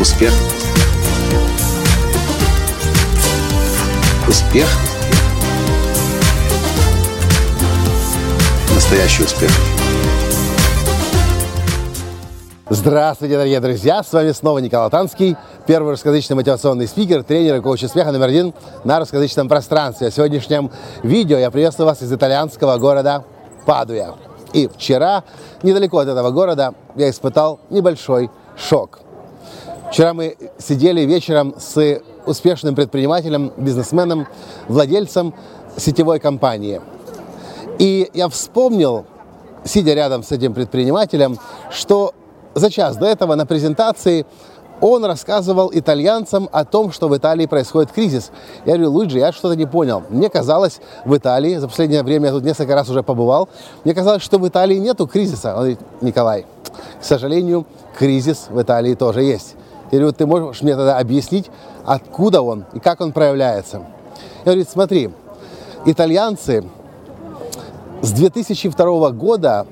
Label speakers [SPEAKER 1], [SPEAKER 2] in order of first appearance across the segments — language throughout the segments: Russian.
[SPEAKER 1] Успех. Успех. Настоящий успех.
[SPEAKER 2] Здравствуйте, дорогие друзья! С вами снова Николай Танский, первый русскоязычный мотивационный спикер, тренер и коуч успеха номер один на русскоязычном пространстве. В сегодняшнем видео я приветствую вас из итальянского города Падуя. И вчера, недалеко от этого города, я испытал небольшой шок – Вчера мы сидели вечером с успешным предпринимателем, бизнесменом, владельцем сетевой компании. И я вспомнил, сидя рядом с этим предпринимателем, что за час до этого на презентации он рассказывал итальянцам о том, что в Италии происходит кризис. Я говорю, Луиджи, я что-то не понял. Мне казалось, в Италии, за последнее время я тут несколько раз уже побывал, мне казалось, что в Италии нету кризиса. Он говорит, Николай, к сожалению, кризис в Италии тоже есть. Я говорю, ты можешь мне тогда объяснить, откуда он и как он проявляется? Я говорю, смотри, итальянцы с 2002 года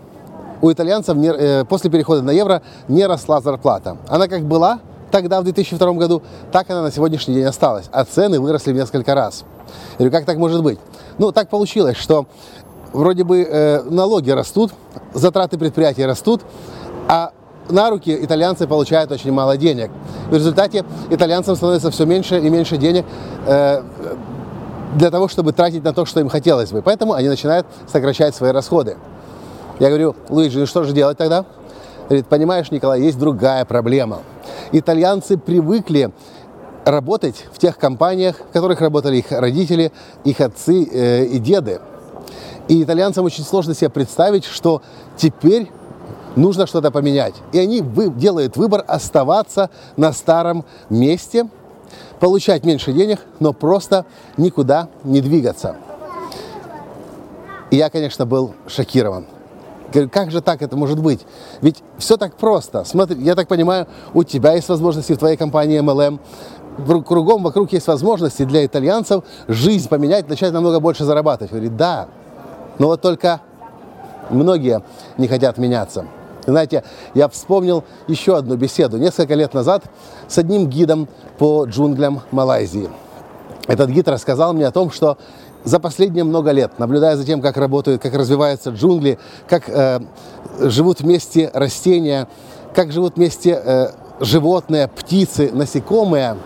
[SPEAKER 2] у итальянцев не, э, после перехода на евро не росла зарплата. Она как была тогда, в 2002 году, так она на сегодняшний день осталась. А цены выросли в несколько раз. Я говорю, как так может быть? Ну, так получилось, что вроде бы э, налоги растут, затраты предприятий растут, а на руки итальянцы получают очень мало денег. В результате итальянцам становится все меньше и меньше денег э, для того, чтобы тратить на то, что им хотелось бы. Поэтому они начинают сокращать свои расходы. Я говорю, Луиджи, ну что же делать тогда? Говорит, понимаешь, Николай, есть другая проблема. Итальянцы привыкли работать в тех компаниях, в которых работали их родители, их отцы э, и деды. И итальянцам очень сложно себе представить, что теперь нужно что-то поменять. И они вы, делают выбор оставаться на старом месте, получать меньше денег, но просто никуда не двигаться. И я, конечно, был шокирован. Говорю, как же так это может быть? Ведь все так просто. Смотри, я так понимаю, у тебя есть возможности в твоей компании MLM. Кругом вокруг есть возможности для итальянцев жизнь поменять, начать намного больше зарабатывать. Говорит, да, но вот только многие не хотят меняться. Знаете, я вспомнил еще одну беседу несколько лет назад с одним гидом по джунглям Малайзии. Этот гид рассказал мне о том, что за последние много лет, наблюдая за тем, как работают, как развиваются джунгли, как э, живут вместе растения, как живут вместе э, животные, птицы, насекомые,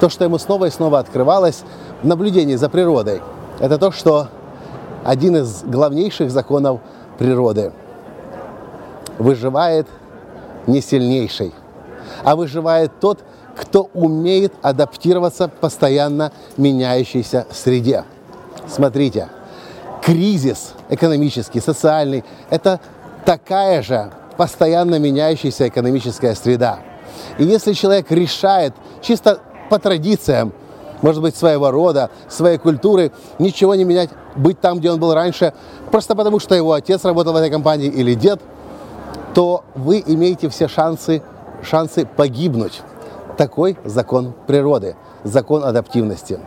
[SPEAKER 2] то, что ему снова и снова открывалось в наблюдении за природой, это то, что один из главнейших законов природы – выживает не сильнейший, а выживает тот, кто умеет адаптироваться в постоянно меняющейся среде. Смотрите, кризис экономический, социальный – это такая же постоянно меняющаяся экономическая среда. И если человек решает чисто по традициям, может быть, своего рода, своей культуры, ничего не менять, быть там, где он был раньше, просто потому что его отец работал в этой компании или дед – то вы имеете все шансы, шансы погибнуть. Такой закон природы, закон адаптивности.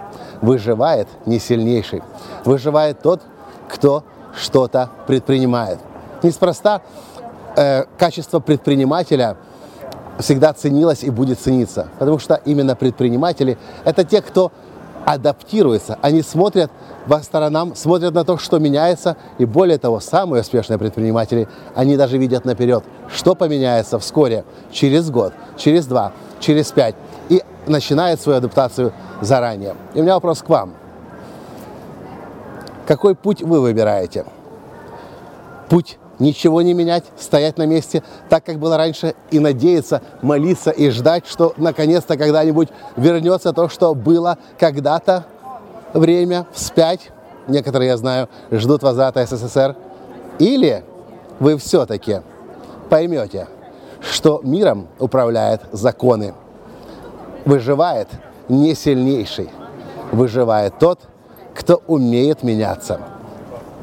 [SPEAKER 2] Выживает не сильнейший, выживает тот, кто что-то предпринимает. Неспроста э, качество предпринимателя всегда ценилось и будет цениться, потому что именно предприниматели – это те, кто адаптируется, они смотрят по сторонам, смотрят на то, что меняется, и более того, самые успешные предприниматели, они даже видят наперед, что поменяется вскоре, через год, через два, через пять, и начинают свою адаптацию заранее. И у меня вопрос к вам. Какой путь вы выбираете? Путь ничего не менять, стоять на месте, так как было раньше, и надеяться, молиться и ждать, что наконец-то когда-нибудь вернется то, что было когда-то время вспять. Некоторые, я знаю, ждут возврата СССР. Или вы все-таки поймете, что миром управляют законы. Выживает не сильнейший, выживает тот, кто умеет меняться,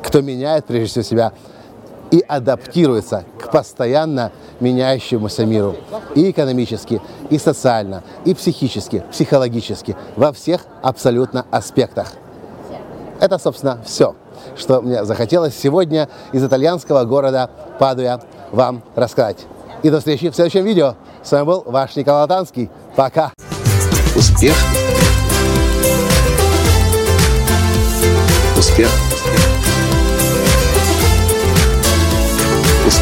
[SPEAKER 2] кто меняет прежде всего себя и адаптируется к постоянно меняющемуся миру. И экономически, и социально, и психически, психологически, во всех абсолютно аспектах. Это, собственно, все, что мне захотелось сегодня из итальянского города Падуя вам рассказать. И до встречи в следующем видео. С вами был ваш Николай Латанский. Пока.
[SPEAKER 1] Успех. Успех.